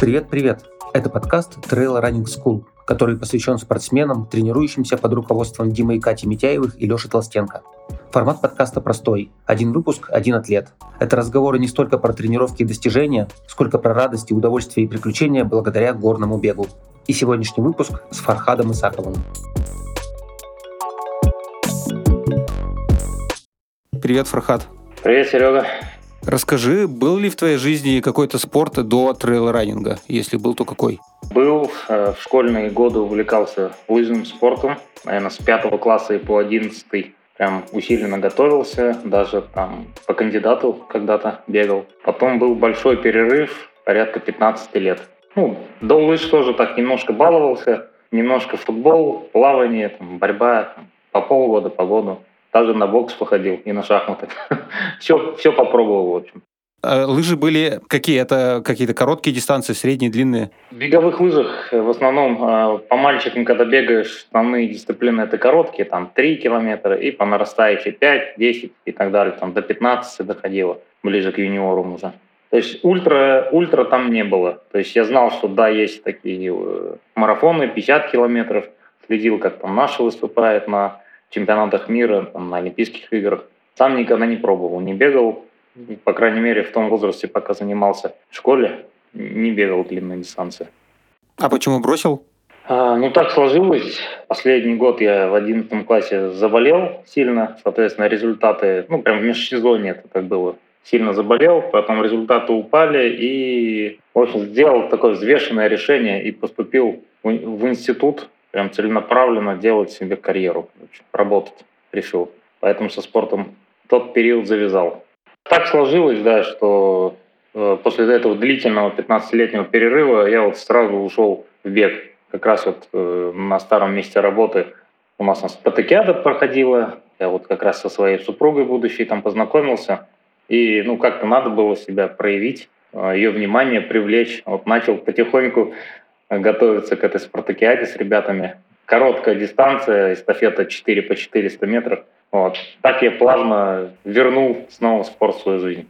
Привет-привет! Это подкаст Trail Running School, который посвящен спортсменам, тренирующимся под руководством Димы и Кати Митяевых и Леши Толстенко. Формат подкаста простой. Один выпуск, один атлет. Это разговоры не столько про тренировки и достижения, сколько про радости, удовольствие и приключения благодаря горному бегу. И сегодняшний выпуск с Фархадом Исаковым. Привет, Фархад. Привет, Серега. Расскажи, был ли в твоей жизни какой-то спорт до трейл-раннинга? Если был, то какой? Был. Э, в школьные годы увлекался лыжным спортом. Наверное, с пятого класса и по одиннадцатый прям усиленно готовился. Даже там по кандидату когда-то бегал. Потом был большой перерыв, порядка 15 лет. Ну, до лыж тоже так немножко баловался. Немножко футбол, плавание, там, борьба по полгода, по году. Даже на бокс походил и на шахматы. все, все попробовал, в общем. А лыжи были какие? Это какие-то короткие дистанции, средние, длинные? В беговых лыжах э, в основном э, по мальчикам, когда бегаешь, основные дисциплины это короткие, там 3 километра, и по нарастающей 5, 10 и так далее, там до 15 доходило, ближе к юниорам уже. То есть ультра, ультра там не было. То есть я знал, что да, есть такие э, марафоны, 50 километров, следил, как там наши выступают на чемпионатах мира, там, на Олимпийских играх. Сам никогда не пробовал, не бегал. По крайней мере, в том возрасте, пока занимался в школе, не бегал длинные дистанции. А почему бросил? А, ну, так сложилось. Последний год я в 11 классе заболел сильно. Соответственно, результаты, ну, прям в межсезонье это так было. Сильно заболел, потом результаты упали, и, в общем, сделал такое взвешенное решение и поступил в институт прям целенаправленно делать себе карьеру, работать решил. Поэтому со спортом тот период завязал. Так сложилось, да, что э, после этого длительного 15-летнего перерыва я вот сразу ушел в бег. Как раз вот э, на старом месте работы у нас на спартакиада проходила. Я вот как раз со своей супругой будущей там познакомился. И ну как-то надо было себя проявить, э, ее внимание привлечь. Вот начал потихоньку готовиться к этой спартакиаде с ребятами. Короткая дистанция, эстафета 4 по 400 метров. Вот. Так я плавно вернул снова спорт в свою жизнь.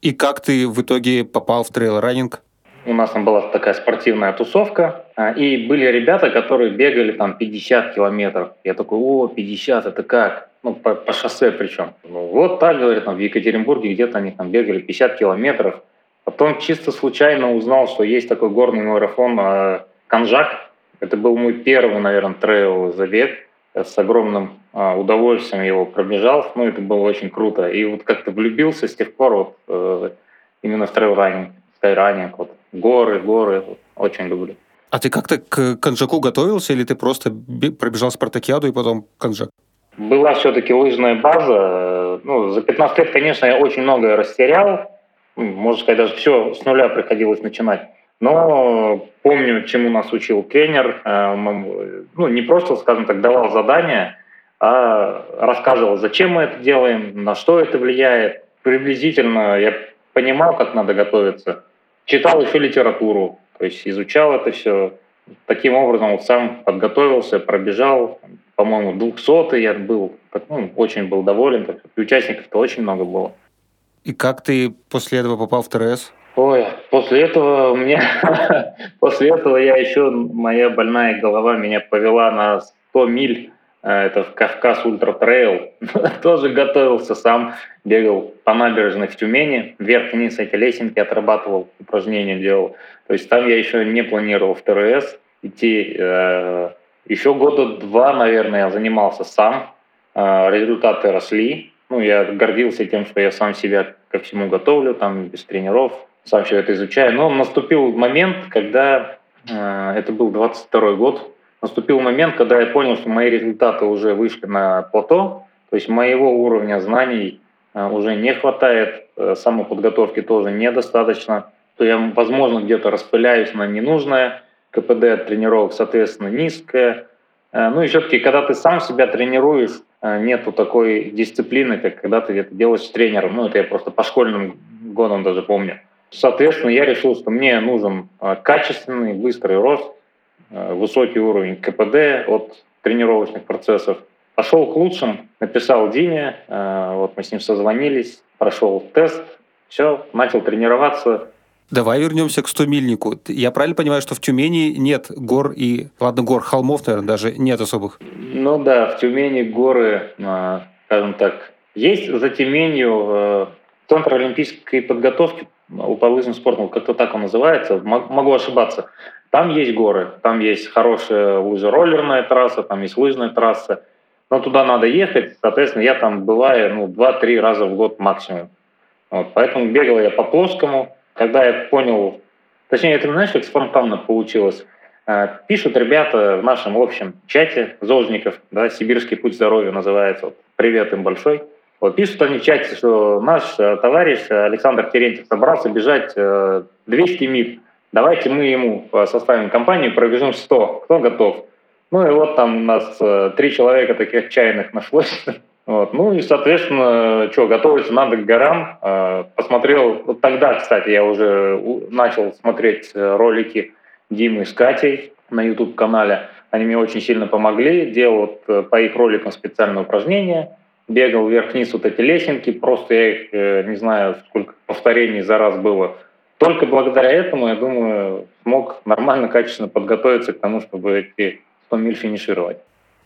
И как ты в итоге попал в трейл-раннинг? У нас там была такая спортивная тусовка, а, и были ребята, которые бегали там 50 километров. Я такой, о, 50, это как? Ну, по, по шоссе причем. Ну, вот так, говорят, там в Екатеринбурге где-то они там бегали 50 километров. Потом чисто случайно узнал, что есть такой горный марафон э, Канжак. Это был мой первый, наверное, трейл забег. Я с огромным э, удовольствием его пробежал. Ну, это было очень круто. И вот как-то влюбился с тех пор вот, э, именно в трейл-раннинг. Вот, горы, горы. Вот, очень люблю. А ты как-то к Канжаку готовился или ты просто пробежал спартакиаду и потом Канжак? Была все-таки лыжная база. Ну, за 15 лет, конечно, я очень многое растерял можно сказать, даже все с нуля приходилось начинать. Но помню, чему нас учил тренер. Э, ну, не просто, скажем так, давал задания, а рассказывал, зачем мы это делаем, на что это влияет. Приблизительно я понимал, как надо готовиться. Читал еще литературу, то есть изучал это все. Таким образом, вот сам подготовился, пробежал. По-моему, 200 я был, ну, очень был доволен. Участников-то очень много было. И как ты после этого попал в ТРС? Ой, после этого у меня, после этого я еще, моя больная голова меня повела на 100 миль, э, это в Кавказ Ультра Трейл. Тоже готовился сам, бегал по набережной в Тюмени, вверх-вниз эти лесенки отрабатывал, упражнения делал. То есть там я еще не планировал в ТРС идти. Э, еще года два, наверное, я занимался сам. Э, результаты росли, ну, я гордился тем, что я сам себя ко всему готовлю, там, без тренеров, сам все это изучаю. Но наступил момент, когда, э, это был 22 год, наступил момент, когда я понял, что мои результаты уже вышли на плато, то есть моего уровня знаний э, уже не хватает, э, самоподготовки тоже недостаточно, то я, возможно, где-то распыляюсь на ненужное, КПД от тренировок, соответственно, низкое. Э, ну и все-таки, когда ты сам себя тренируешь, нету такой дисциплины, как когда ты это делаешь с тренером. Ну, это я просто по школьным годам даже помню. Соответственно, я решил, что мне нужен э, качественный, быстрый рост, э, высокий уровень КПД от тренировочных процессов. Пошел к лучшим, написал Дине, э, вот мы с ним созвонились, прошел тест, все, начал тренироваться. Давай вернемся к 100-мильнику. Я правильно понимаю, что в Тюмени нет гор и, ладно, гор, холмов, наверное, даже нет особых? Ну да, в Тюмени горы, э, скажем так, есть за Тюменью э, Центр олимпийской подготовки по лыжным как-то так он называется, могу ошибаться. Там есть горы, там есть хорошая лыжероллерная трасса, там есть лыжная трасса. Но туда надо ехать, соответственно, я там бываю ну, 2-3 раза в год максимум. Вот, поэтому бегал я по плоскому. Когда я понял, точнее, это, знаешь, как спонтанно получилось. Э, пишут ребята в нашем общем чате Золжников, да, «Сибирский путь здоровья» называется. Вот, привет им большой. Вот пишут они в чате, что наш э, товарищ Александр Терентьев собрался бежать 200 э, миль. Давайте мы ему составим компанию, пробежим 100. Кто готов? Ну и вот там у нас три человека таких чайных нашлось. Вот. Ну и, соответственно, что, готовиться надо к горам. А, посмотрел, вот тогда, кстати, я уже начал смотреть э, ролики Димы с Катей на YouTube-канале. Они мне очень сильно помогли. Делал вот э, по их роликам специальные упражнения. Бегал вверх-вниз вот эти лесенки. Просто я их, э, не знаю, сколько повторений за раз было. Только благодаря этому, я думаю, смог нормально, качественно подготовиться к тому, чтобы эти 100 миль финишировать.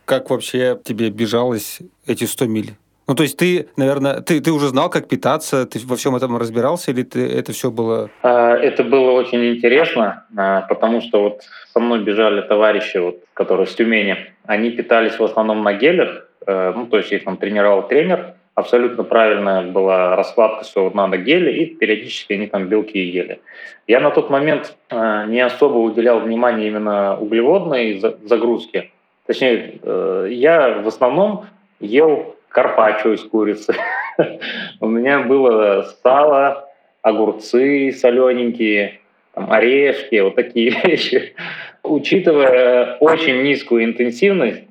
Как вообще тебе бежалось эти 100 миль? Ну, то есть ты, наверное, ты, ты уже знал, как питаться, ты во всем этом разбирался, или ты, это все было... А, это было очень интересно, а, потому что вот со мной бежали товарищи, вот, которые с Тюмени, они питались в основном на гелях, э, ну, то есть их там тренировал тренер, абсолютно правильная была раскладка, что вот надо гели, и периодически они там белки и ели. Я на тот момент э, не особо уделял внимание именно углеводной загрузке, Точнее, э, я в основном ел карпаччо из курицы. У меня было сало, огурцы солененькие, там, орешки, вот такие вещи. Учитывая очень низкую интенсивность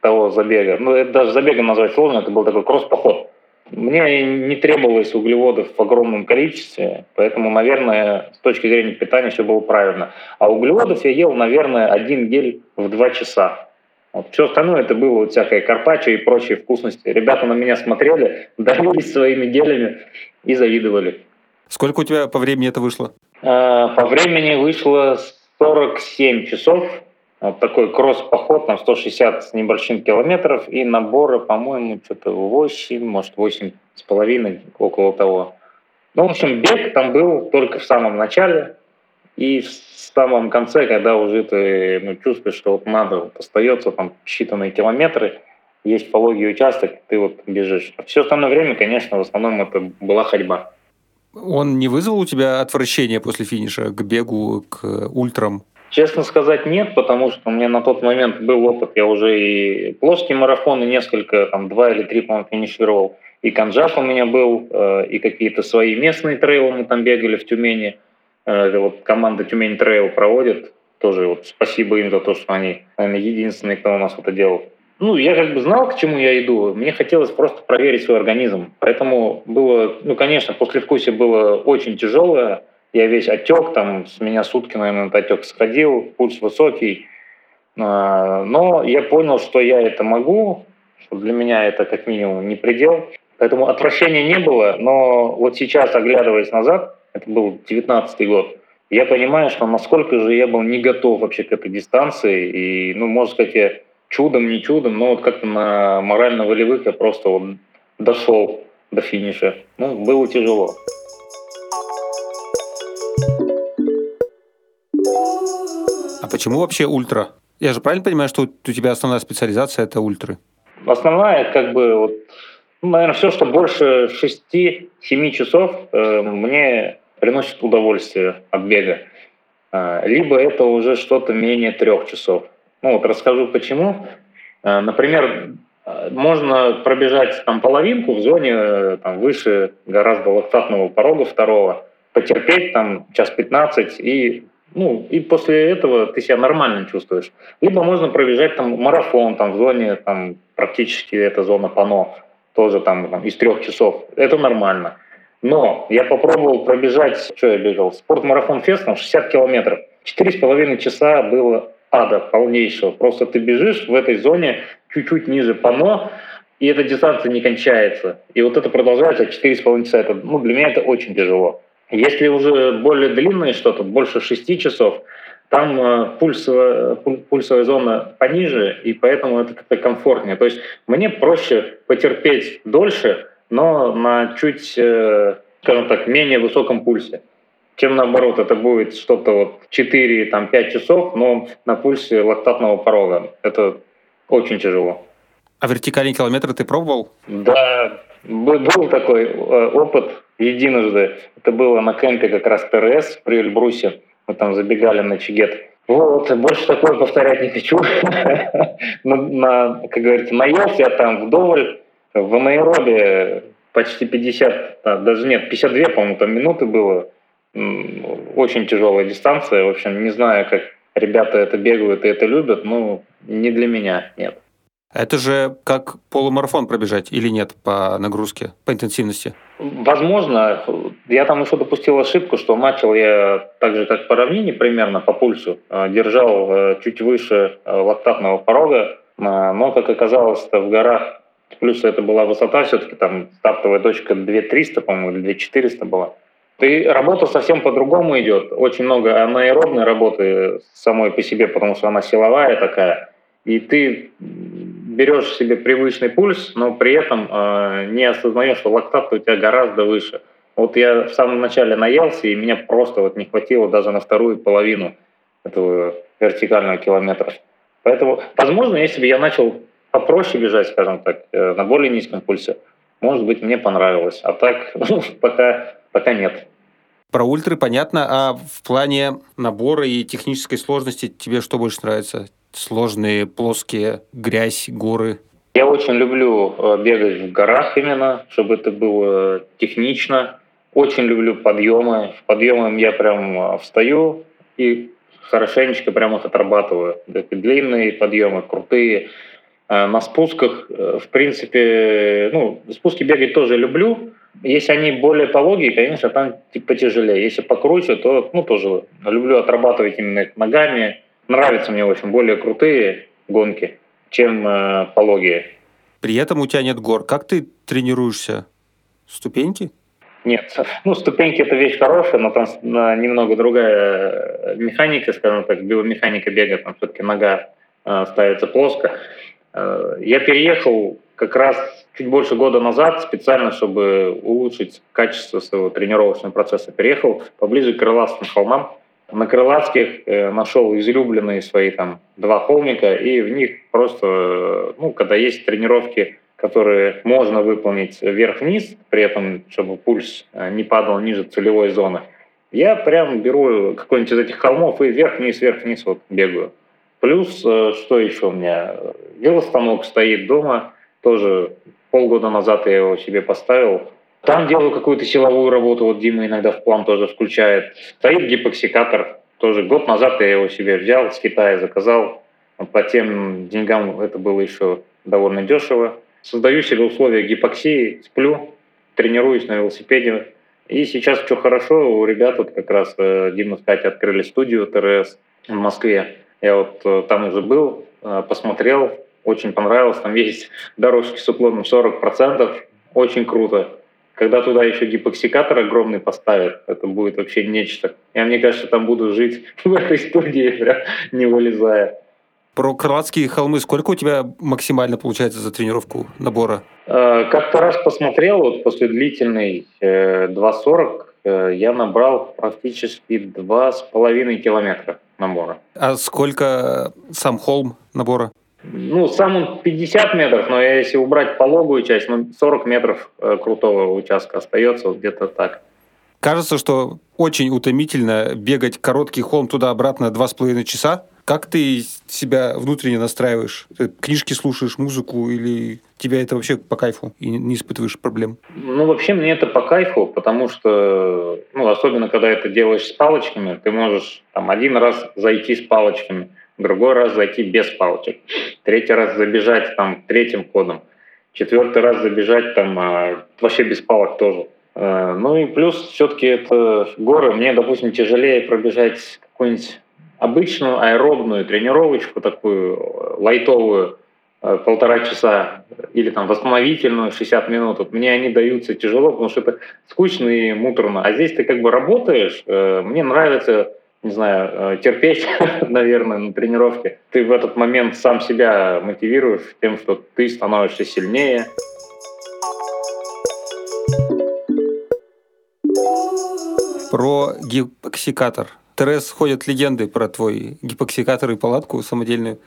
того забега, ну это даже забегом назвать сложно, это был такой кросс-поход. Мне не требовалось углеводов в огромном количестве, поэтому, наверное, с точки зрения питания все было правильно. А углеводов я ел, наверное, один гель в два часа. Вот. Все остальное это было вот всякое карпаччо и прочие вкусности. Ребята на меня смотрели, давились своими гелями и завидовали. Сколько у тебя по времени это вышло? А, по времени вышло 47 часов. Вот такой кросс-поход, там 160 с небольшим километров, и наборы, по-моему, что-то 8, может, 8 с половиной, около того. Ну, в общем, бег там был только в самом начале, и в самом конце, когда уже ты ну, чувствуешь, что вот надо, вот остается там считанные километры, есть пологий участок, ты вот бежишь. А все остальное время, конечно, в основном это была ходьба. Он не вызвал у тебя отвращения после финиша к бегу, к ультрам? Честно сказать, нет, потому что у меня на тот момент был опыт, я уже и плоский марафон, и несколько, там, два или три, по-моему, финишировал. И Канжак у меня был, э, и какие-то свои местные трейлы мы там бегали в Тюмени. Э, вот команда Тюмень Трейл проводит. Тоже вот спасибо им за то, что они, наверное, единственные, кто у нас это делал. Ну, я как бы знал, к чему я иду. Мне хотелось просто проверить свой организм. Поэтому было, ну, конечно, после послевкусие было очень тяжелое. Я весь отек, там, с меня сутки, наверное, этот отек сходил, пульс высокий. А, но я понял, что я это могу, что для меня это как минимум не предел. Поэтому отвращения не было, но вот сейчас, оглядываясь назад, это был 19 год, я понимаю, что насколько же я был не готов вообще к этой дистанции, и, ну, можно сказать, я чудом, не чудом, но вот как-то на морально-волевых я просто вот дошел до финиша. Ну, было тяжело. А почему вообще ультра? Я же правильно понимаю, что у тебя основная специализация – это ультры? Основная, как бы, вот, ну, наверное, все, что больше 6-7 часов, э, мне приносит удовольствие от бега. А, либо это уже что-то менее трех часов. Ну вот расскажу почему. А, например, можно пробежать там половинку в зоне там, выше гораздо лактатного порога второго, потерпеть там час 15 и ну, и после этого ты себя нормально чувствуешь. Либо можно пробежать там марафон там, в зоне, там, практически эта зона пано, тоже там, там из трех часов. Это нормально. Но я попробовал пробежать, что я бежал, спортмарафон фестом 60 километров. Четыре с половиной часа было ада полнейшего. Просто ты бежишь в этой зоне, чуть-чуть ниже пано, и эта дистанция не кончается. И вот это продолжается 4,5 часа. Это, ну, для меня это очень тяжело. Если уже более длинное что-то, больше 6 часов, там э, пульсовая, пульсовая зона пониже, и поэтому это как-то комфортнее. То есть мне проще потерпеть дольше, но на чуть, э, скажем так, менее высоком пульсе чем наоборот, это будет что-то вот 4-5 часов, но на пульсе лактатного порога. Это очень тяжело. А вертикальные километры ты пробовал? Да, был такой э, опыт единожды. Это было на кемпе как раз ТРС при Эльбрусе. Мы там забегали на Чигет. Вот, больше такое повторять не хочу. на, как говорится, наелся я там вдоволь. В анаэробе почти 50, даже нет, 52, по-моему, там минуты было очень тяжелая дистанция. В общем, не знаю, как ребята это бегают и это любят, но не для меня, нет. Это же как полумарафон пробежать или нет по нагрузке, по интенсивности? Возможно. Я там еще допустил ошибку, что начал я так же, как по равнине примерно, по пульсу. Э, держал э, чуть выше э, лактатного порога, но, как оказалось, в горах, плюс это была высота все-таки, там стартовая точка 2300, по-моему, или 2400 была. И работа совсем по-другому идет. Очень много анаэробной работы самой по себе, потому что она силовая такая. И ты берешь себе привычный пульс, но при этом э, не осознаешь, что лактат у тебя гораздо выше. Вот я в самом начале наелся, и меня просто вот не хватило даже на вторую половину этого вертикального километра. Поэтому, возможно, если бы я начал попроще бежать, скажем так, э, на более низком пульсе, может быть, мне понравилось. А так, ну, пока Пока нет. Про ультры понятно, а в плане набора и технической сложности тебе что больше нравится? Сложные, плоские, грязь, горы? Я очень люблю э, бегать в горах именно, чтобы это было технично. Очень люблю подъемы. В подъемы я прям э, встаю и хорошенечко прям их отрабатываю. Это длинные подъемы, крутые. Э, на спусках, в принципе, ну, спуски бегать тоже люблю, если они более пологие, конечно, там типа потяжелее. Если покруче, то ну, тоже люблю отрабатывать именно ногами. Нравятся мне, в общем, более крутые гонки, чем э, пологие. При этом у тебя нет гор. Как ты тренируешься? Ступеньки? Нет. Ну, ступеньки – это вещь хорошая, но там немного другая э, механика, скажем так, биомеханика бега. Там все-таки нога э, ставится плоско. Э, я переехал как раз чуть больше года назад специально, чтобы улучшить качество своего тренировочного процесса, переехал поближе к Крылатским холмам. На Крылатских э, нашел излюбленные свои там два холмика, и в них просто, э, ну, когда есть тренировки, которые можно выполнить вверх-вниз, при этом, чтобы пульс не падал ниже целевой зоны, я прям беру какой-нибудь из этих холмов и вверх-вниз, вверх-вниз вот бегаю. Плюс, что еще у меня? Велостанок стоит дома, тоже полгода назад я его себе поставил. Там делаю какую-то силовую работу, вот Дима иногда в план тоже включает. Стоит гипоксикатор, тоже год назад я его себе взял, с Китая заказал. По тем деньгам это было еще довольно дешево. Создаю себе условия гипоксии, сплю, тренируюсь на велосипеде. И сейчас что хорошо, у ребят вот как раз э, Дима с Катей открыли студию ТРС в Москве. Я вот э, там уже был, э, посмотрел, очень понравилось. Там есть дорожки с уклоном 40%, очень круто. Когда туда еще гипоксикатор огромный поставят, это будет вообще нечто. Я, мне кажется, там буду жить в этой студии, прям не вылезая. Про крылатские холмы. Сколько у тебя максимально получается за тренировку набора? Э, как-то раз посмотрел, вот после длительной 2.40 э, э, я набрал практически 2,5 километра набора. А сколько сам холм набора? Ну, сам он 50 метров, но если убрать пологую часть, ну, 40 метров э, крутого участка остается, вот где-то так. Кажется, что очень утомительно бегать короткий холм туда-обратно два с половиной часа. Как ты себя внутренне настраиваешь? Ты книжки слушаешь, музыку или тебя это вообще по кайфу и не испытываешь проблем? Ну, вообще мне это по кайфу, потому что, ну, особенно когда это делаешь с палочками, ты можешь там один раз зайти с палочками – другой раз зайти без палочек, третий раз забежать там третьим кодом, четвертый раз забежать там а, вообще без палок тоже. А, ну и плюс все-таки это горы. Мне, допустим, тяжелее пробежать какую-нибудь обычную аэробную тренировочку, такую лайтовую, э, полтора часа или там восстановительную 60 минут, вот мне они даются тяжело, потому что это скучно и муторно. А здесь ты как бы работаешь, э, мне нравится не знаю, терпеть, наверное, на тренировке. Ты в этот момент сам себя мотивируешь тем, что ты становишься сильнее. Про гипоксикатор. ТРС ходят легенды про твой гипоксикатор и палатку самодельную.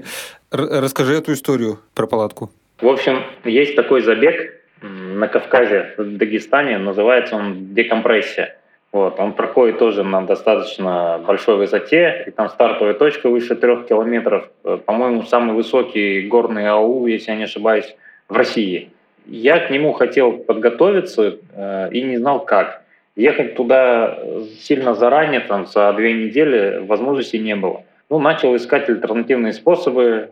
Расскажи эту историю про палатку. В общем, есть такой забег на Кавказе, в Дагестане, называется он декомпрессия. Вот, он проходит тоже на достаточно большой высоте, и там стартовая точка выше трех километров. Э, по-моему, самый высокий горный аул, если я не ошибаюсь, в России. Я к нему хотел подготовиться э, и не знал как. Ехать туда сильно заранее, там, за две недели, возможности не было. Ну, начал искать альтернативные способы,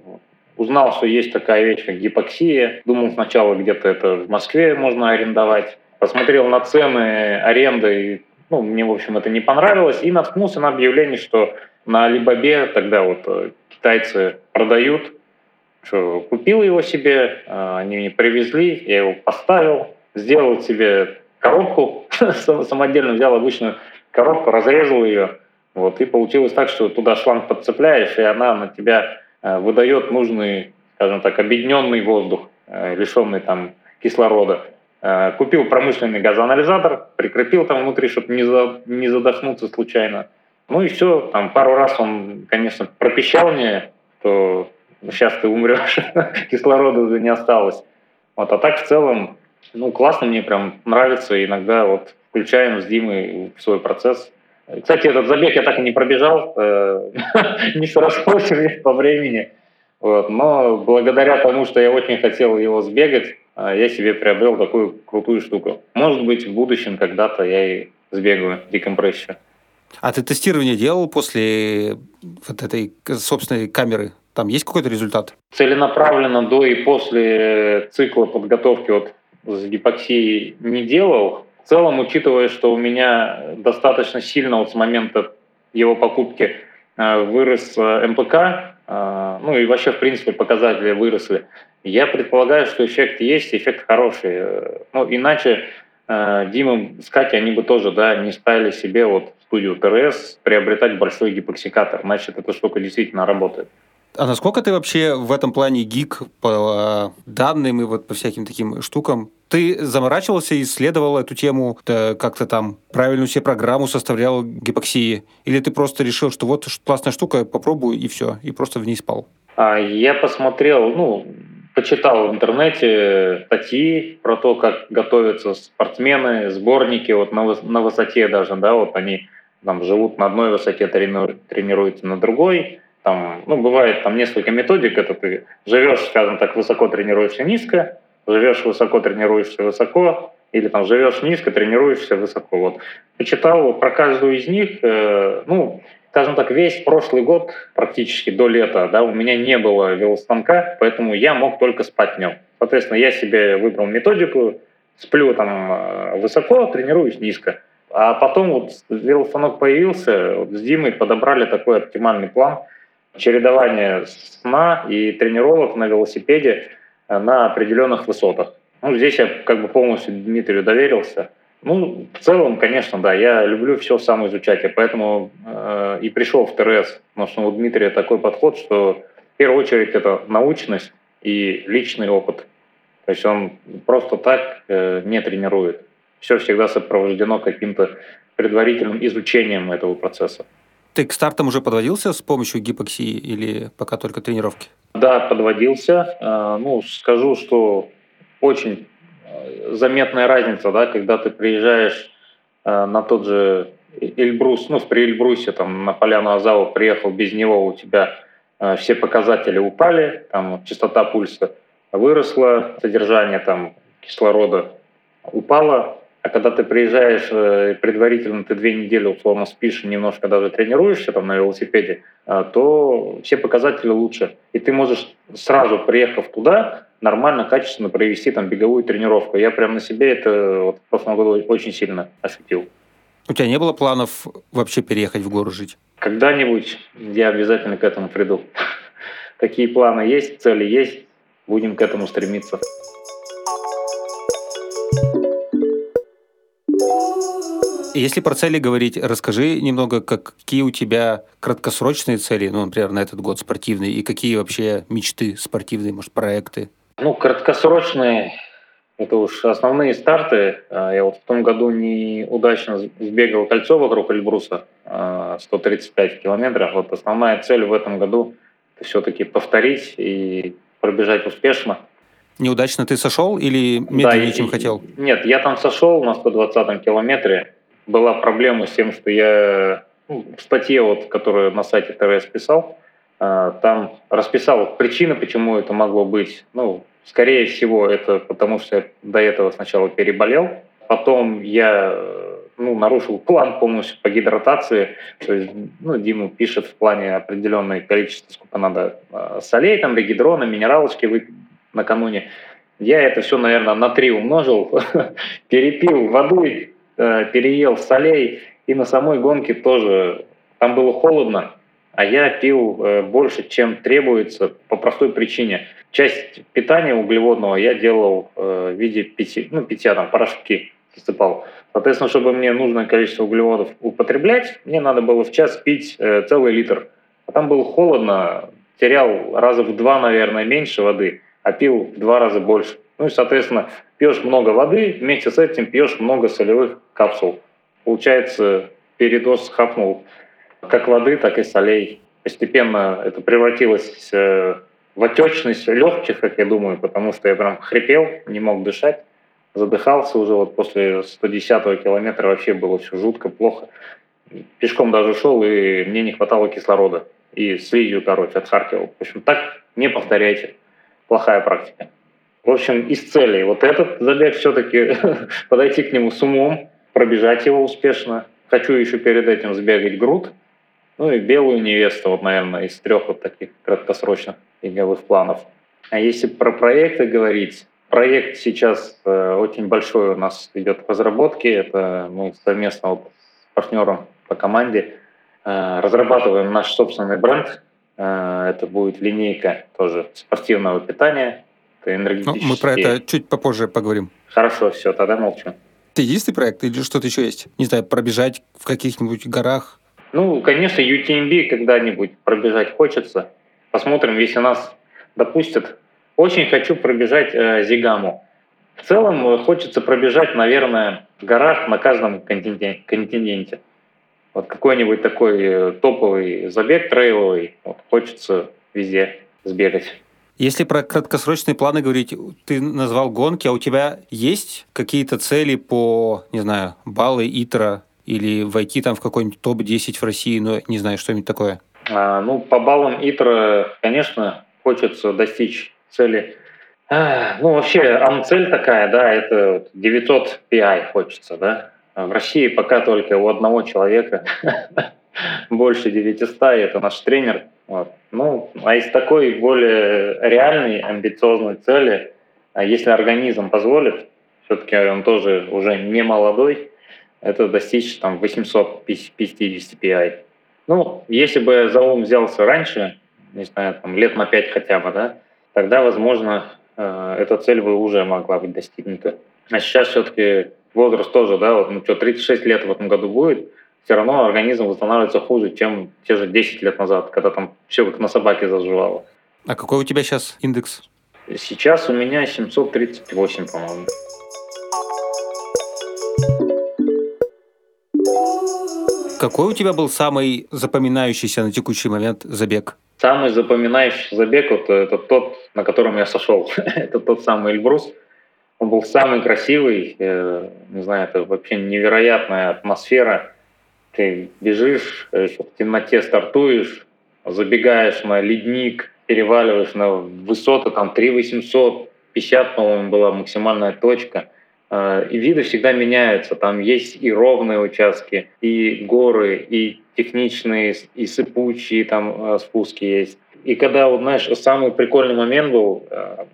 узнал, что есть такая вещь, как гипоксия. Думал сначала где-то это в Москве можно арендовать. Посмотрел на цены аренды, ну, мне, в общем, это не понравилось. И наткнулся на объявление, что на Алибабе тогда вот э, китайцы продают. Что, купил его себе, э, они мне привезли, я его поставил, сделал себе коробку, самодельно взял обычную коробку, разрезал ее, вот, и получилось так, что туда шланг подцепляешь, и она на тебя э, выдает нужный, скажем так, объединенный воздух, э, лишенный там кислорода. Э, купил промышленный газоанализатор, прикрепил там внутри, чтобы не, за, не задохнуться случайно. Ну и все, там пару раз он, конечно, пропищал мне, что сейчас ты умрешь, кислорода уже не осталось. Вот, а так в целом ну, классно, мне прям нравится. Иногда вот включаем с Димой в свой процесс. Кстати, этот забег я так и не пробежал, э, не срослось по времени. Вот. Но благодаря тому, что я очень хотел его сбегать, э, я себе приобрел такую крутую штуку. Может быть, в будущем когда-то я и сбегаю декомпрессию. А ты тестирование делал после вот этой собственной камеры? Там есть какой-то результат? Целенаправленно до и после цикла подготовки вот с гипоксией не делал. В целом, учитывая, что у меня достаточно сильно вот с момента его покупки э, вырос э, МПК, э, ну и вообще, в принципе, показатели выросли, я предполагаю, что эффект есть, эффект хороший. Ну, иначе Дима с Катей, они бы тоже да, не ставили себе вот студию ТРС приобретать большой гипоксикатор, значит, эта штука действительно работает. А насколько ты вообще в этом плане гик по данным и вот по всяким таким штукам? Ты заморачивался, исследовал эту тему, как-то там правильную себе программу составлял гипоксии? Или ты просто решил, что вот классная штука, попробую и все, и просто в ней спал? А, я посмотрел, ну, почитал в интернете статьи про то, как готовятся спортсмены, сборники вот на, на высоте даже, да, вот они там живут на одной высоте, тренируются на другой, там, ну, бывает там несколько методик, это ты живешь, скажем так, высоко тренируешься низко, живешь высоко, тренируешься высоко, или там живешь низко, тренируешься высоко. Вот. Почитал про каждую из них, э, ну, скажем так, весь прошлый год, практически до лета, да, у меня не было велостанка, поэтому я мог только спать в нем. Соответственно, я себе выбрал методику, сплю там э, высоко, тренируюсь низко. А потом вот велостанок появился, вот с Димой подобрали такой оптимальный план – чередование сна и тренировок на велосипеде э, на определенных высотах. Ну, здесь я как бы полностью Дмитрию доверился. Ну, в целом, конечно, да, я люблю все сам изучать, и поэтому э, и пришел в ТРС, потому что у Дмитрия такой подход, что в первую очередь это научность и личный опыт. То есть он просто так э, не тренирует. Все всегда сопровождено каким-то предварительным изучением этого процесса. Ты к стартам уже подводился с помощью гипоксии или пока только тренировки? Да, подводился. А, ну, скажу, что очень э, заметная разница, да, когда ты приезжаешь э, на тот же Эльбрус, ну, при Эльбрусе, там, на поляну Азаву приехал, без него у тебя э, все показатели упали, там, частота пульса выросла, содержание там кислорода упало, а когда ты приезжаешь, э, предварительно ты две недели условно спишь, немножко даже тренируешься там на велосипеде, э, то все показатели лучше. И ты можешь сразу, приехав туда, нормально, качественно провести там беговую тренировку. Я прям на себе это вот, в прошлом году очень сильно ощутил. У тебя не было планов вообще переехать в гору жить? Когда-нибудь я обязательно к этому приду. Такие планы есть, цели есть. будем к этому стремиться. Если про цели говорить, расскажи немного, какие у тебя краткосрочные цели, ну, например, на этот год спортивные, и какие вообще мечты спортивные, может, проекты? Ну, краткосрочные, это уж основные старты. А, я вот в том году неудачно сбегал кольцо вокруг Эльбруса, 135 а, километров. Вот основная цель в этом году – все-таки повторить и пробежать успешно. Неудачно ты сошел или медленнее, да, чем хотел? Нет, я там сошел на 120 километре была проблема с тем, что я ну, в статье, вот, которую на сайте ТРС писал, а, там расписал причины, почему это могло быть. Ну, скорее всего, это потому, что я до этого сначала переболел, потом я ну, нарушил план полностью по гидратации. То есть, ну, Дима пишет в плане определенное количество, сколько надо а, солей, там, регидрона, минералочки выпить накануне. Я это все, наверное, на три умножил, перепил воды, Э, переел солей, и на самой гонке тоже там было холодно, а я пил э, больше, чем требуется по простой причине. Часть питания углеводного я делал э, в виде пяти, ну, питья, там, порошки засыпал. Соответственно, чтобы мне нужное количество углеводов употреблять, мне надо было в час пить целый литр. А там было холодно, терял раза в два, наверное, меньше воды, а пил в два раза больше. Ну и, соответственно, пьешь много воды, вместе с этим пьешь много солевых капсул. Получается, передоз хапнул как воды, так и солей. Постепенно это превратилось э, в отечность легких, как я думаю, потому что я прям хрипел, не мог дышать, задыхался уже вот после 110 километра, вообще было все жутко, плохо. Пешком даже шел, и мне не хватало кислорода. И слизью, короче, отхаркивал. В общем, так не повторяйте. Плохая практика. В общем, из целей вот этот забег все-таки подойти к нему с умом, пробежать его успешно. Хочу еще перед этим сбегать груд. Ну и белую невесту, вот, наверное, из трех вот таких краткосрочных беговых планов. А если про проекты говорить, проект сейчас э, очень большой у нас идет в разработке. Это мы совместно вот с партнером по команде э, разрабатываем наш собственный бренд. Э, это будет линейка тоже спортивного питания, энергетические. Ну, мы про это чуть попозже поговорим. Хорошо, все, тогда молчу. Это единственный проект или что-то еще есть? Не знаю, пробежать в каких-нибудь горах? Ну, конечно, UTMB когда-нибудь пробежать хочется. Посмотрим, если нас допустят. Очень хочу пробежать э, Зигаму. В целом э, хочется пробежать, наверное, в горах на каждом континенте. континенте. Вот какой-нибудь такой э, топовый забег трейловый. Вот, хочется везде сбегать. Если про краткосрочные планы говорить, ты назвал гонки, а у тебя есть какие-то цели по, не знаю, баллы ИТРа или войти там в какой-нибудь топ-10 в России, но не знаю, что-нибудь такое? А, ну, по баллам ИТРа, конечно, хочется достичь цели. А, ну, вообще, цель такая, да, это 900 PI хочется, да. А в России пока только у одного человека больше 900, и это наш тренер – вот. Ну, а из такой более реальной, амбициозной цели, а если организм позволит, все-таки он тоже уже не молодой, это достичь там 850 PI. Ну, если бы за ум взялся раньше, не знаю, там, лет на 5 хотя бы, да, тогда, возможно, э, эта цель бы уже могла быть достигнута. А сейчас все-таки возраст тоже, да, вот, ну что, 36 лет в этом году будет, все равно организм восстанавливается хуже, чем те же 10 лет назад, когда там все как на собаке заживало. А какой у тебя сейчас индекс? Сейчас у меня 738, по-моему. Какой у тебя был самый запоминающийся на текущий момент забег? Самый запоминающийся забег вот, это тот, на котором я сошел. это тот самый Эльбрус. Он был самый красивый. Э, не знаю, это вообще невероятная атмосфера ты бежишь, э, в темноте стартуешь, забегаешь на ледник, переваливаешь на высоты, там 3800, 50, по-моему, была максимальная точка. Э, и виды всегда меняются. Там есть и ровные участки, и горы, и техничные, и сыпучие там э, спуски есть. И когда, вот, знаешь, самый прикольный момент был,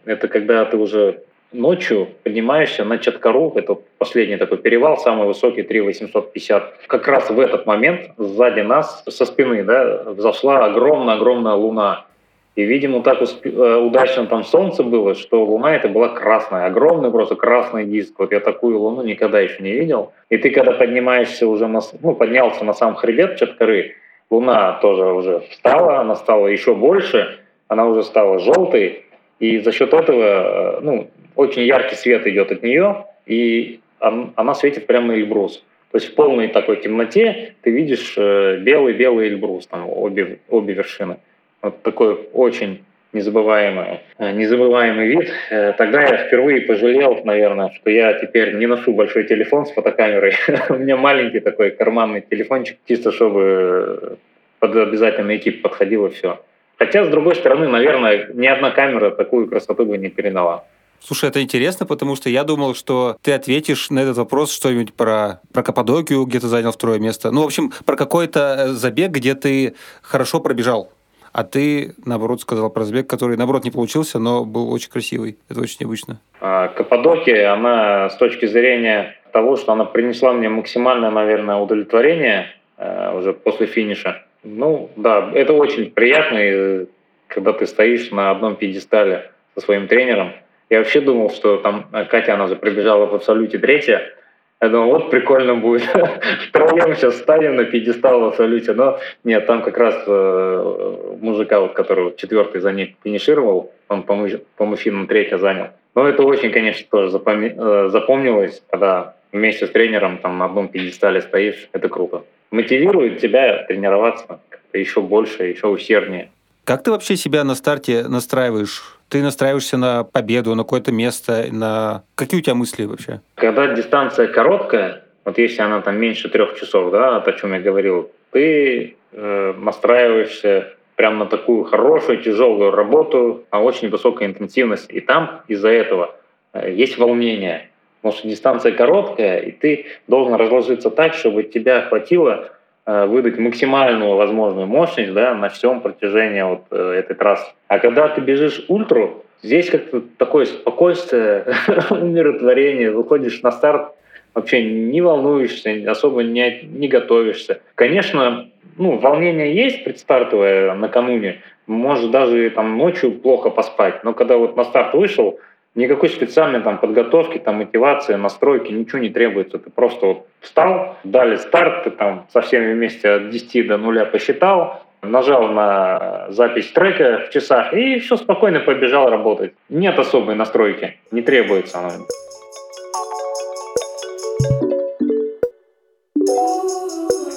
это когда ты уже ночью поднимаешься на Чаткару, это последний такой перевал, самый высокий 3850. Как раз в этот момент сзади нас, со спины, да, взошла огромная-огромная луна. И, видимо, так э, удачно там солнце было, что Луна это была красная, огромный просто красный диск. Вот я такую Луну никогда еще не видел. И ты, когда поднимаешься уже, на, ну, поднялся на сам хребет Чаткары, Луна тоже уже встала, она стала еще больше, она уже стала желтой, и за счет этого, э, ну, очень яркий свет идет от нее, и она светит прямо на Эльбрус. То есть в полной такой темноте ты видишь белый-белый э, Эльбрус, там обе, обе вершины. Вот такой очень незабываемый, э, незабываемый вид. Тогда я впервые пожалел, наверное, что я теперь не ношу большой телефон с фотокамерой. У меня маленький такой карманный телефончик, чисто чтобы под обязательный экип подходило все. Хотя, с другой стороны, наверное, ни одна камера такую красоту бы не передала. Слушай, это интересно, потому что я думал, что ты ответишь на этот вопрос что-нибудь про, про Каппадокию, где ты занял второе место. Ну, в общем, про какой-то э, забег, где ты хорошо пробежал. А ты, наоборот, сказал про забег, который, наоборот, не получился, но был очень красивый. Это очень необычно. А, Каппадокия, она с точки зрения того, что она принесла мне максимальное, наверное, удовлетворение э, уже после финиша. Ну, да, это очень приятно, когда ты стоишь на одном пьедестале со своим тренером. Я вообще думал, что там Катя, она же прибежала в абсолюте третья. Я думал, вот прикольно будет. Втроем сейчас станем на пьедестал в абсолюте. Но нет, там как раз э, мужика, вот, который четвертый за ней финишировал, он по, мужчинам третья занял. Но это очень, конечно, тоже э, запомнилось, когда вместе с тренером там на одном пьедестале стоишь. Это круто мотивирует тебя тренироваться еще больше, еще усерднее. Как ты вообще себя на старте настраиваешь? Ты настраиваешься на победу, на какое-то место, на... Какие у тебя мысли вообще? Когда дистанция короткая, вот если она там меньше трех часов, да, о чем я говорил, ты э, настраиваешься прямо на такую хорошую, тяжелую работу, на очень высокой интенсивности. И там из-за этого э, есть волнение. Потому что дистанция короткая, и ты должен разложиться так, чтобы тебя хватило э, выдать максимальную возможную мощность да, на всем протяжении вот э, этой трассы. А когда ты бежишь ультру, здесь как-то такое спокойствие, умиротворение, выходишь на старт, вообще не волнуешься, особо не, не готовишься. Конечно, ну, волнение есть предстартовое накануне, может даже там ночью плохо поспать, но когда вот на старт вышел, Никакой специальной там подготовки, там мотивации, настройки, ничего не требуется. Ты просто вот встал, дали старт, ты там со всеми вместе от 10 до 0 посчитал, нажал на запись трека в часах и все спокойно побежал работать. Нет особой настройки, не требуется она.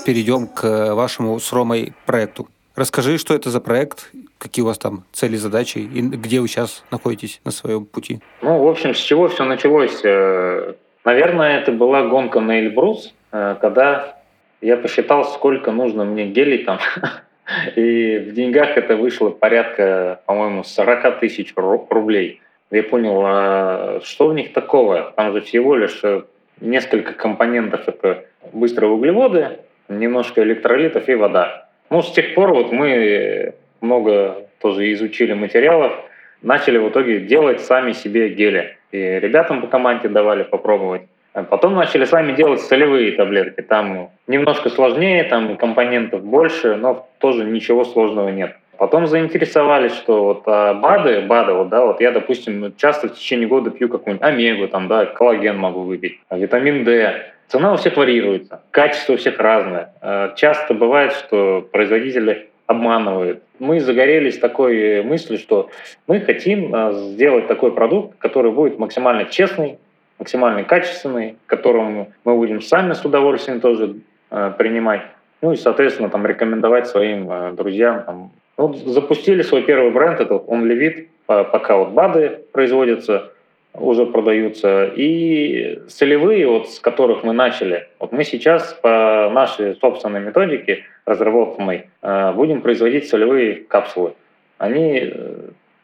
Перейдем к вашему с Ромой проекту. Расскажи, что это за проект, какие у вас там цели, задачи, и где вы сейчас находитесь на своем пути? Ну, в общем, с чего все началось? Э, наверное, это была гонка на Эльбрус, э, когда я посчитал, сколько нужно мне гелей там, и в деньгах это вышло порядка, по-моему, 40 тысяч рублей. Я понял, а что в них такого? Там же всего лишь э, несколько компонентов. Это быстрые углеводы, немножко электролитов и вода. Ну, с тех пор вот мы много тоже изучили материалов, начали в итоге делать сами себе гели. И ребятам по команде давали попробовать. А потом начали сами делать солевые таблетки. Там немножко сложнее, там компонентов больше, но тоже ничего сложного нет. Потом заинтересовались, что вот а БАДы, БАДы, вот, да, вот я, допустим, часто в течение года пью какую-нибудь омегу, там, да, коллаген могу выпить, витамин D. Цена у всех варьируется, качество у всех разное. Э, часто бывает, что производители обманывают. Мы загорелись такой мыслью, что мы хотим э, сделать такой продукт, который будет максимально честный, максимально качественный, которому мы будем сами с удовольствием тоже э, принимать. Ну и, соответственно, там рекомендовать своим друзьям. Там. Ну, запустили свой первый бренд, это он левит, пока вот БАДы производятся, уже продаются. И целевые, вот, с которых мы начали, вот мы сейчас по нашей собственной методике разработанной э, будем производить целевые капсулы. Они э,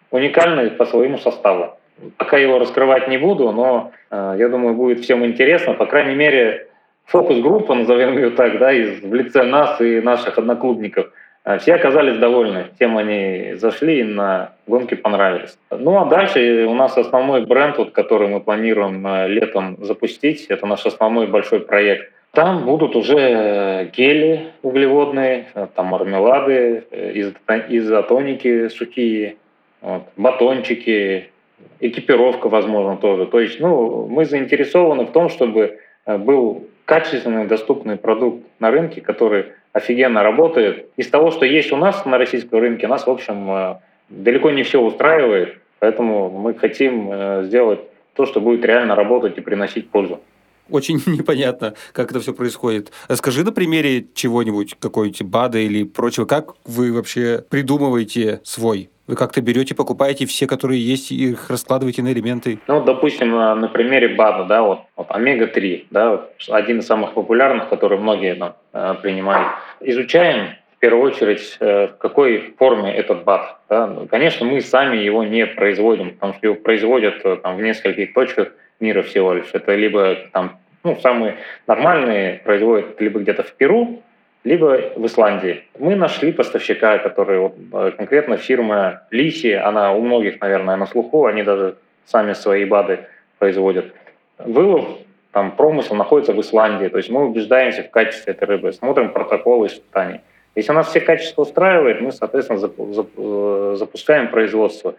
уникальны по своему составу. Пока его раскрывать не буду, но э, я думаю, будет всем интересно. По крайней мере, фокус-группа, назовем ее так, да, из, в лице нас и наших одноклубников – все оказались довольны, тем они зашли и на гонке понравились. Ну а дальше у нас основной бренд, вот, который мы планируем э, летом запустить, это наш основной большой проект. Там будут уже гели углеводные, там мармелады, изотоники сухие, вот, батончики, экипировка, возможно, тоже. То есть, ну, мы заинтересованы в том, чтобы э, был качественный, доступный продукт на рынке, который офигенно работает. Из того, что есть у нас на российском рынке, нас, в общем, э, далеко не все устраивает, поэтому мы хотим э, сделать то, что будет реально работать и приносить пользу. Очень непонятно, как это все происходит. Скажи на примере чего-нибудь, какой-нибудь БАДа или прочего, как вы вообще придумываете свой вы как-то берете, покупаете все, которые есть, и их раскладываете на элементы? Ну, допустим, на, на примере БАДа, да, вот, вот омега-3, да, один из самых популярных, который многие ну, принимают. Изучаем в первую очередь, э, в какой форме этот БАД. Да? Ну, конечно, мы сами его не производим, потому что его производят э, там, в нескольких точках мира всего лишь. Это либо там, ну, самые нормальные производят либо где-то в Перу, либо в Исландии. Мы нашли поставщика, который вот, э, конкретно фирма Лиси, она у многих, наверное, на слуху, они даже сами свои БАДы производят. Вылов, там, промысел находится в Исландии, то есть мы убеждаемся в качестве этой рыбы, смотрим протоколы испытаний. Если нас все качества устраивает, мы, соответственно, э, запускаем производство.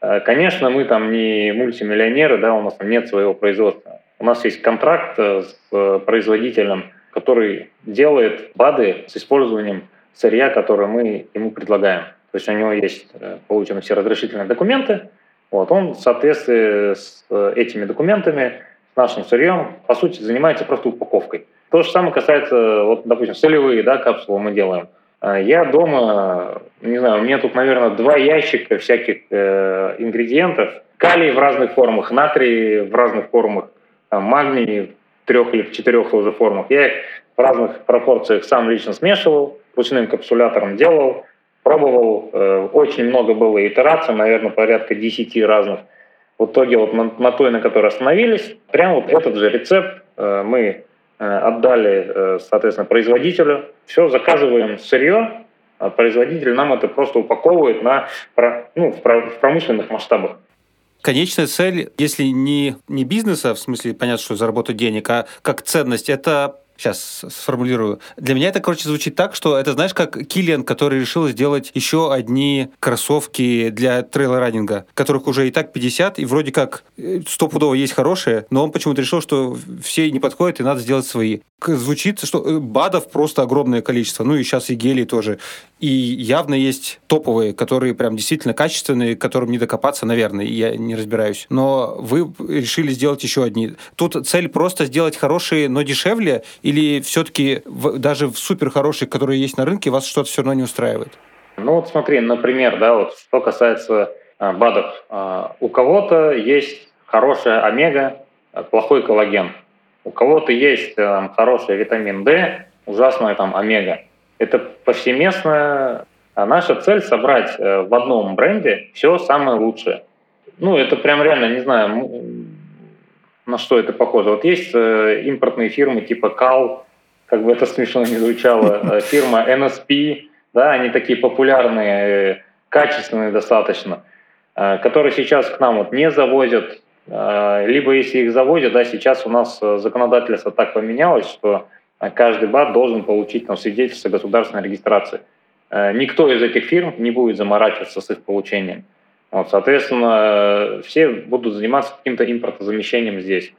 Э, конечно, мы там не мультимиллионеры, да, у нас нет своего производства. У нас есть контракт с производителем – который делает БАДы с использованием сырья, которое мы ему предлагаем. То есть у него есть э, получены все разрешительные документы, вот, он в соответствии с э, этими документами, с нашим сырьем, по сути, занимается просто упаковкой. То же самое касается, вот, допустим, солевые да, капсулы мы делаем. Э, я дома, не знаю, у меня тут, наверное, два ящика всяких э, ингредиентов. Калий в разных формах, натрий в разных формах, магний трех или в четырех уже формах. Я их в разных пропорциях сам лично смешивал, ручным капсулятором делал, пробовал. Э, очень много было итераций, наверное, порядка 10 разных. В итоге вот на, на той, на которой остановились, прям вот этот же рецепт э, мы э, отдали, соответственно, производителю. Все, заказываем сырье, а производитель нам это просто упаковывает на, ну, в промышленных масштабах конечная цель, если не, не бизнеса, в смысле, понятно, что заработать денег, а как ценность, это сейчас сформулирую. Для меня это, короче, звучит так, что это, знаешь, как Киллиан, который решил сделать еще одни кроссовки для трейл-раннинга, которых уже и так 50, и вроде как э, стопудово есть хорошие, но он почему-то решил, что все не подходят, и надо сделать свои. Звучит, что э, БАДов просто огромное количество, ну и сейчас и гелий тоже. И явно есть топовые, которые прям действительно качественные, которым не докопаться, наверное, я не разбираюсь. Но вы решили сделать еще одни. Тут цель просто сделать хорошие, но дешевле, или все-таки даже в супер хороших, которые есть на рынке, вас что-то все равно не устраивает? Ну вот смотри, например, да, вот что касается э, БАДов. Э, у кого-то есть хорошая омега, э, плохой коллаген. У кого-то есть э, хороший витамин D, ужасная там омега. Это повсеместно. А наша цель собрать э, в одном бренде все самое лучшее. Ну, это прям реально, не знаю, на что это похоже. Вот есть э, импортные фирмы типа Cal, как бы это смешно не звучало, э, фирма NSP, да, они такие популярные, качественные достаточно, которые сейчас к нам вот не завозят, либо если их завозят, да, сейчас у нас законодательство так поменялось, что каждый бат должен получить там, свидетельство государственной регистрации. Э, никто из этих фирм не будет заморачиваться с их получением. Вот, соответственно, все будут заниматься каким-то импортозамещением здесь.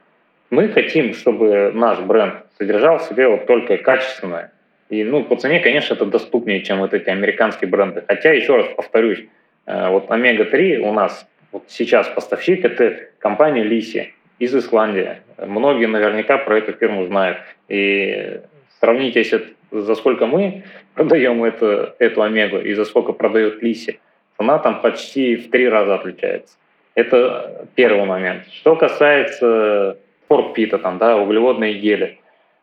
Мы хотим, чтобы наш бренд содержал в себе вот только качественное. И ну, по цене, конечно, это доступнее, чем вот эти американские бренды. Хотя, еще раз повторюсь, э, вот Омега-3 у нас вот сейчас поставщик – это компания Лиси из Исландии. Многие наверняка про эту фирму знают. И сравните, если за сколько мы продаем это, эту омегу и за сколько продает Лиси, цена там почти в три раза отличается. Это первый момент. Что касается поркпита, там, да, углеводные гели.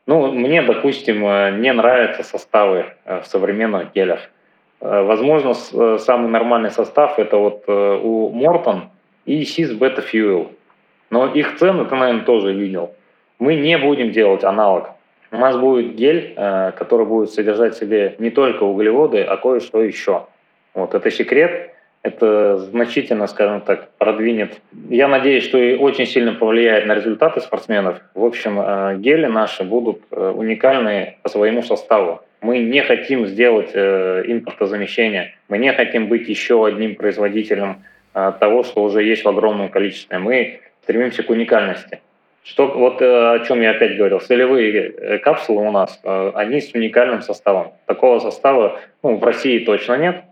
Ну, мне, допустим, не нравятся составы э, в современных гелях. Э, возможно, э, самый нормальный состав это вот у Мортон и Cis Beta Fuel. Но их цены ты, наверное, тоже видел. Мы не будем делать аналог. У нас будет гель, который будет содержать в себе не только углеводы, а кое-что еще. Вот это секрет. это значительно, скажем так, продвинет. Я надеюсь, что и очень сильно повлияет на результаты спортсменов. В общем, э, гели наши будут э, уникальные по своему составу. Мы не хотим сделать э, импортозамещение. Мы не хотим быть еще одним производителем того, что уже есть в огромном количестве. Мы стремимся к уникальности. Что, вот о чем я опять говорил, солевые капсулы у нас, они с уникальным составом. Такого состава ну, в России точно нет,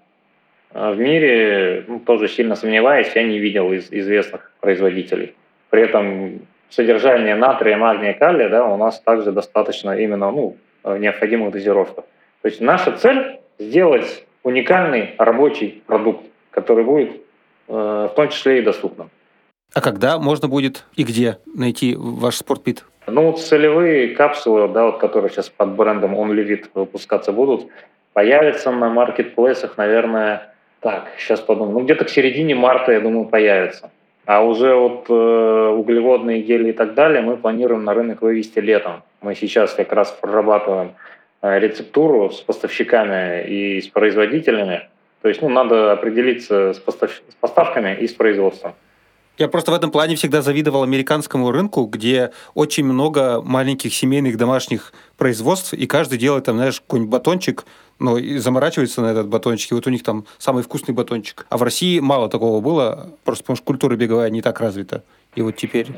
в мире, ну, тоже сильно сомневаюсь, я не видел из известных производителей. При этом содержание натрия, магния, калия да, у нас также достаточно именно ну, необходимых дозировках. То есть наша цель сделать уникальный рабочий продукт, который будет э, в том числе и доступным. А когда можно будет и где найти ваш спортпит? Ну, целевые капсулы, да, вот, которые сейчас под брендом OnlyVit выпускаться будут, появятся на маркетплейсах, наверное, так, сейчас подумаю. Ну, где-то к середине марта, я думаю, появится. А уже вот э, углеводные гели и так далее мы планируем на рынок вывести летом. Мы сейчас как раз прорабатываем э, рецептуру с поставщиками и с производителями. То есть ну, надо определиться с, постав... с поставками и с производством. Я просто в этом плане всегда завидовал американскому рынку, где очень много маленьких семейных домашних производств, и каждый делает там, знаешь, какой-нибудь батончик, ну, и заморачивается на этот батончик, и вот у них там самый вкусный батончик. А в России мало такого было, просто потому что культура беговая не так развита. И вот теперь...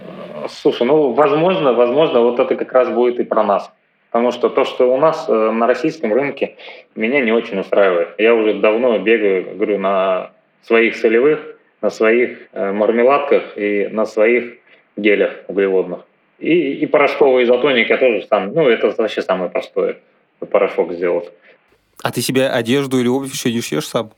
Слушай, ну, возможно, возможно, вот это как раз будет и про нас. Потому что то, что у нас э, на российском рынке, меня не очень устраивает. Я уже давно бегаю, говорю, на своих солевых, на своих э, мармеладках и на своих гелях углеводных. И, и порошковые изотоники тоже там, ну, это вообще самое простое, порошок сделать. А ты себе одежду или обувь еще не шьешь сам?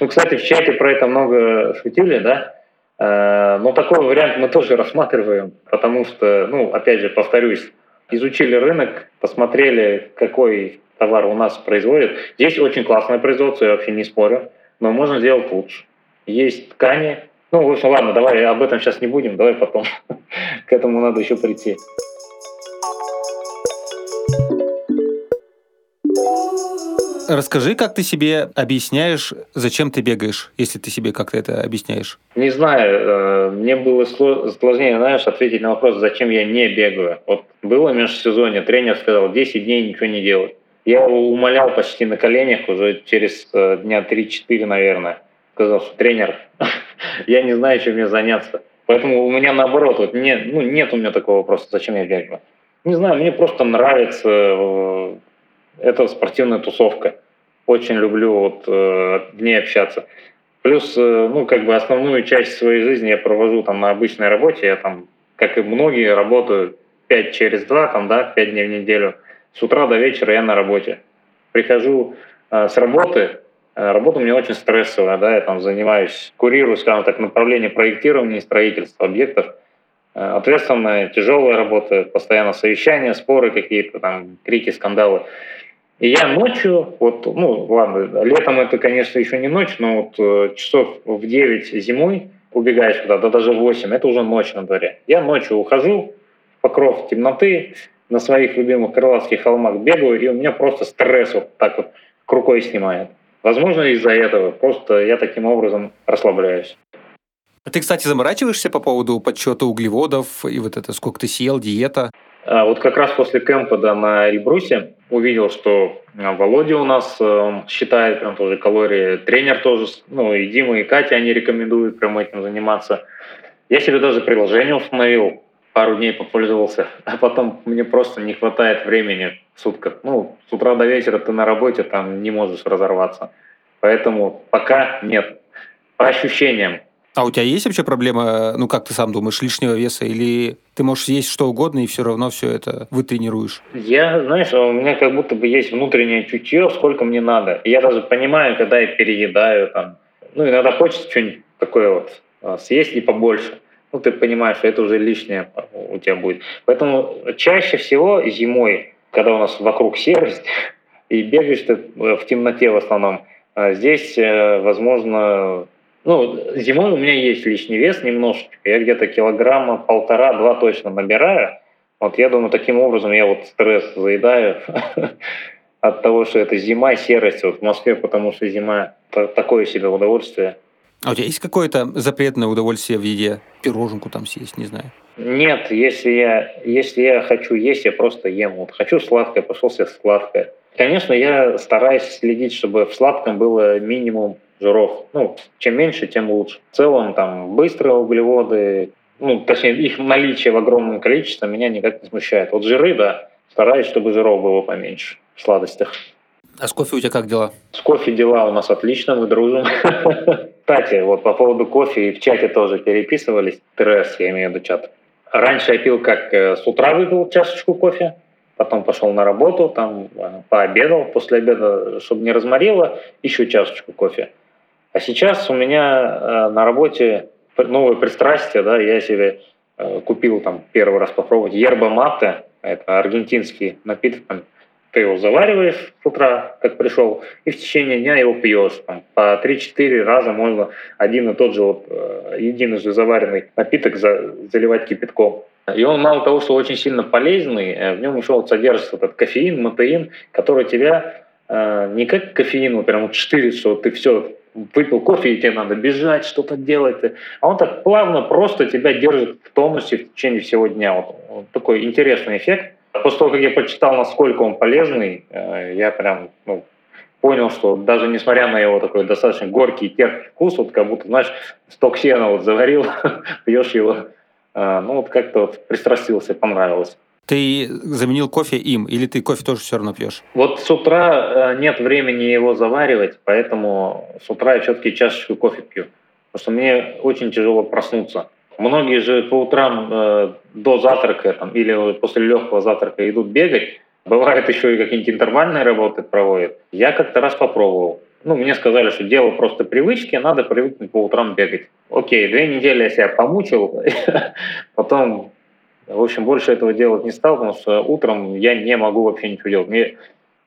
Ну, кстати, в чате про это много шутили, да? Э, но такой вариант мы тоже рассматриваем, потому что, ну, опять же, повторюсь, изучили рынок, посмотрели, какой товар у нас производят. Здесь очень классное производство, я вообще не спорю, но можно сделать лучше. Есть ткани. Ну, в общем, ладно, давай об этом сейчас не будем, давай потом. К этому надо еще прийти. Расскажи, как ты себе объясняешь, зачем ты бегаешь, если ты себе как-то это объясняешь? Не знаю. Э, мне было сложнее, знаешь, ответить на вопрос, зачем я не бегаю. Вот было межсезонье, тренер сказал, 10 дней ничего не делать. Я его умолял почти на коленях уже через э, дня 3-4, наверное. Сказал, что тренер, я не знаю, чем мне заняться. Поэтому у меня наоборот, вот не, ну, нет у меня такого вопроса, зачем я бегаю. Не знаю, мне просто нравится э, это спортивная тусовка. Очень люблю вот э, в ней общаться. Плюс, э, ну, как бы основную часть своей жизни я провожу там на обычной работе. Я там, как и многие, работаю 5 через 2, там, да, 5 дней в неделю. С утра до вечера я на работе. Прихожу э, с работы, работа у меня очень стрессовая, да, я там занимаюсь, курирую, скажем так, направление проектирования и строительства объектов. Э, ответственная, тяжелая работа, постоянно совещания, споры какие-то, там, крики, скандалы. И я ночью, вот, ну ладно, летом это, конечно, еще не ночь, но вот э, часов в 9 зимой убегаешь куда-то, даже в 8, это уже ночь на дворе. Я ночью ухожу в покров темноты, на своих любимых крылатских холмах бегаю, и у меня просто стресс вот так вот рукой снимает. Возможно, из-за этого. Просто я таким образом расслабляюсь. А ты, кстати, заморачиваешься по поводу подсчета углеводов и вот это, сколько ты съел, диета? А вот как раз после кемпа да, на Эльбрусе увидел, что а, Володя у нас э, считает прям тоже калории, тренер тоже, ну и Дима, и Катя, они рекомендуют прям этим заниматься. Я себе даже приложение установил, пару дней попользовался, а потом мне просто не хватает времени сутках. Ну, с утра до вечера ты на работе, там не можешь разорваться. Поэтому пока нет. По ощущениям, а у тебя есть вообще проблема, ну как ты сам думаешь, лишнего веса? Или ты можешь есть что угодно и все равно все это вытренируешь? Я, знаешь, у меня как будто бы есть внутреннее чутье, сколько мне надо. И я даже понимаю, когда я переедаю там. Ну, иногда хочется что-нибудь такое вот а, съесть и побольше. Ну, ты понимаешь, что это уже лишнее у тебя будет. Поэтому чаще всего зимой, когда у нас вокруг серость, и бегаешь ты в темноте в основном, а здесь, э, возможно, ну, зимой у меня есть лишний вес немножко. Я где-то килограмма полтора-два точно набираю. Вот я думаю, таким образом я вот стресс заедаю от того, что это зима, серость вот в Москве, потому что зима такое себе удовольствие. А у тебя есть какое-то запретное удовольствие в еде? Пироженку там съесть, не знаю. Нет, если я, если я хочу есть, я просто ем. Вот хочу сладкое, пошел себе сладкое. Конечно, я стараюсь следить, чтобы в сладком было минимум жиров. Ну, чем меньше, тем лучше. В целом, там, быстрые углеводы, ну, точнее, их наличие в огромном количестве меня никак не смущает. Вот жиры, да, стараюсь, чтобы жиров было поменьше в сладостях. А с кофе у тебя как дела? С кофе дела у нас отлично, мы дружим. Кстати, вот по поводу кофе и в чате тоже переписывались. ТРС, я имею в виду чат. Раньше я пил как э, с утра выпил чашечку кофе, потом пошел на работу, там э, пообедал, после обеда, чтобы не разморило, еще чашечку кофе. А сейчас у меня э, на работе новое пристрастие, да, я себе купил там первый раз попробовать ерба мате, это аргентинский напиток, там, ты его завариваешь с утра, как пришел, и в течение дня его пьешь. Там, по 3-4 раза можно один и тот же вот, э, единожды заваренный напиток за, заливать кипятком. И он мало того, что очень сильно полезный, э, в нем еще вот содержится этот кофеин, матеин, который тебя э, не как кофеин, прям вот 4, что ты все выпил кофе, и тебе надо бежать, что-то делать. А он так плавно просто тебя держит в тонусе в течение всего дня. Вот, вот такой интересный эффект. После того, как я почитал, насколько он полезный, э, я прям ну, понял, что даже несмотря на его такой достаточно горький терпкий вкус, вот как будто, знаешь, сток сена вот заварил, пьешь его, э, ну вот как-то вот пристрастился, понравилось. Ты заменил кофе им, или ты кофе тоже все равно пьешь? Вот с утра э, нет времени его заваривать, поэтому с утра я все-таки чашечку кофе пью. Потому что мне очень тяжело проснуться. Многие же по утрам э, до завтрака там, или после легкого завтрака идут бегать. Бывает еще и какие-нибудь интервальные работы проводят. Я как-то раз попробовал. Ну, мне сказали, что дело просто привычки, надо привыкнуть по утрам бегать. Окей, две недели я себя помучил, потом, в общем, больше этого делать не стал, потому что утром я не могу вообще ничего делать. Мне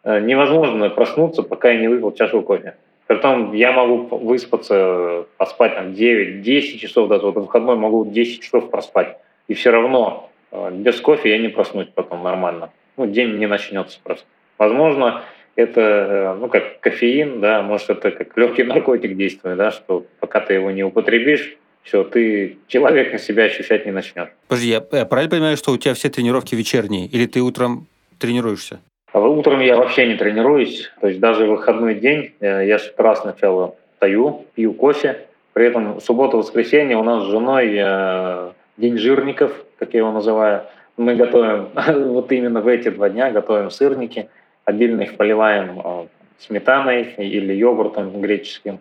э, невозможно проснуться, пока я не выпил чашу кофе. Притом я могу выспаться, поспать там 9-10 часов, даже вот в выходной могу 10 часов проспать. И все равно э, без кофе я не проснусь потом нормально. Ну, день не начнется просто. Возможно, это, э, ну, как кофеин, да, может, это как легкий наркотик действует, да, что пока ты его не употребишь, все, ты человек на себя ощущать не начнешь. Подожди, я правильно понимаю, что у тебя все тренировки вечерние, или ты утром тренируешься? А утром я вообще не тренируюсь, то есть даже в выходной день э, я с утра сначала встаю, пью кофе, при этом суббота-воскресенье у нас с женой э, день жирников, как я его называю. Мы готовим вот именно в эти два дня готовим сырники, обильно их поливаем э, сметаной или йогуртом греческим,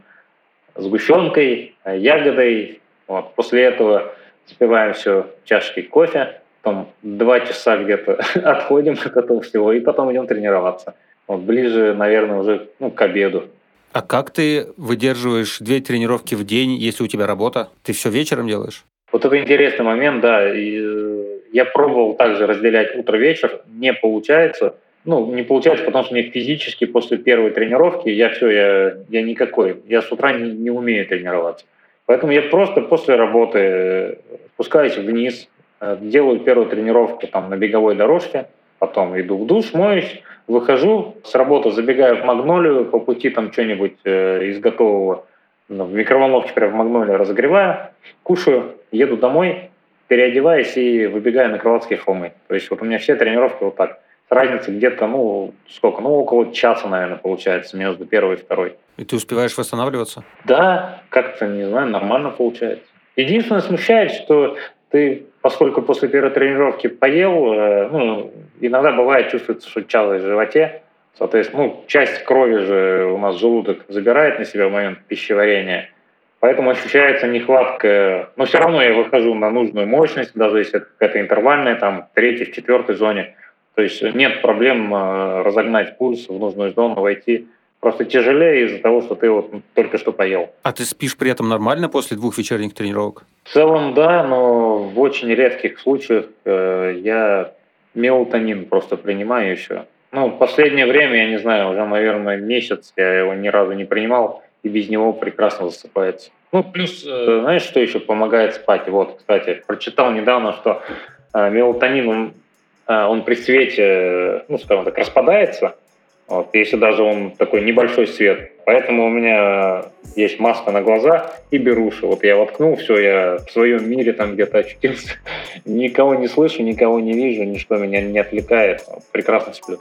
сгущенкой, ягодой. Вот. После этого запиваем все чашкой кофе, потом два часа где-то отходим от этого всего, и потом идем тренироваться. Вот ближе, наверное, уже ну, к обеду. А как ты выдерживаешь две тренировки в день, если у тебя работа? Ты все вечером делаешь? Вот это интересный момент, да. И э, я пробовал также разделять утро-вечер, не получается. Ну, не получается, потому что мне физически после первой тренировки я все, я, я никакой. Я с утра не, не умею тренироваться. Поэтому я просто после работы э, спускаюсь вниз, делаю первую тренировку там на беговой дорожке, потом иду в душ, моюсь, выхожу, с работы забегаю в Магнолию, по пути там что-нибудь э, из готового ну, в микроволновке прям в Магнолии разогреваю, кушаю, еду домой, переодеваюсь и выбегаю на Крылатские холмы. То есть вот у меня все тренировки вот так. Разница где-то, ну, сколько? Ну, около часа, наверное, получается между первой и второй. И ты успеваешь восстанавливаться? Да, как-то, не знаю, нормально получается. Единственное смущает, что ты, поскольку после первой тренировки поел, э, ну, иногда бывает чувствуется, что чало в животе, соответственно, ну, часть крови же у нас желудок забирает на себя в момент пищеварения, поэтому ощущается нехватка, но все равно я выхожу на нужную мощность, даже если это интервальная, там, третья, в четвертой зоне, то есть нет проблем э, разогнать пульс в нужную зону, войти просто тяжелее из-за того, что ты вот только что поел. А ты спишь при этом нормально после двух вечерних тренировок? В целом, да, но в очень редких случаях э, я мелатонин просто принимаю еще. Ну, в последнее время, я не знаю, уже, наверное, месяц я его ни разу не принимал, и без него прекрасно засыпается. Ну, плюс, э, знаешь, что еще помогает спать? Вот, кстати, прочитал недавно, что э, мелатонин, он, э, он при свете, ну, скажем так, распадается, Вот, если даже он такой небольшой свет. Поэтому у меня есть маска на глаза и беруши. Вот я воткнул, все, я в своем мире там где-то очутился. Никого не слышу, никого не вижу, ничто меня не отвлекает. Прекрасно сплю.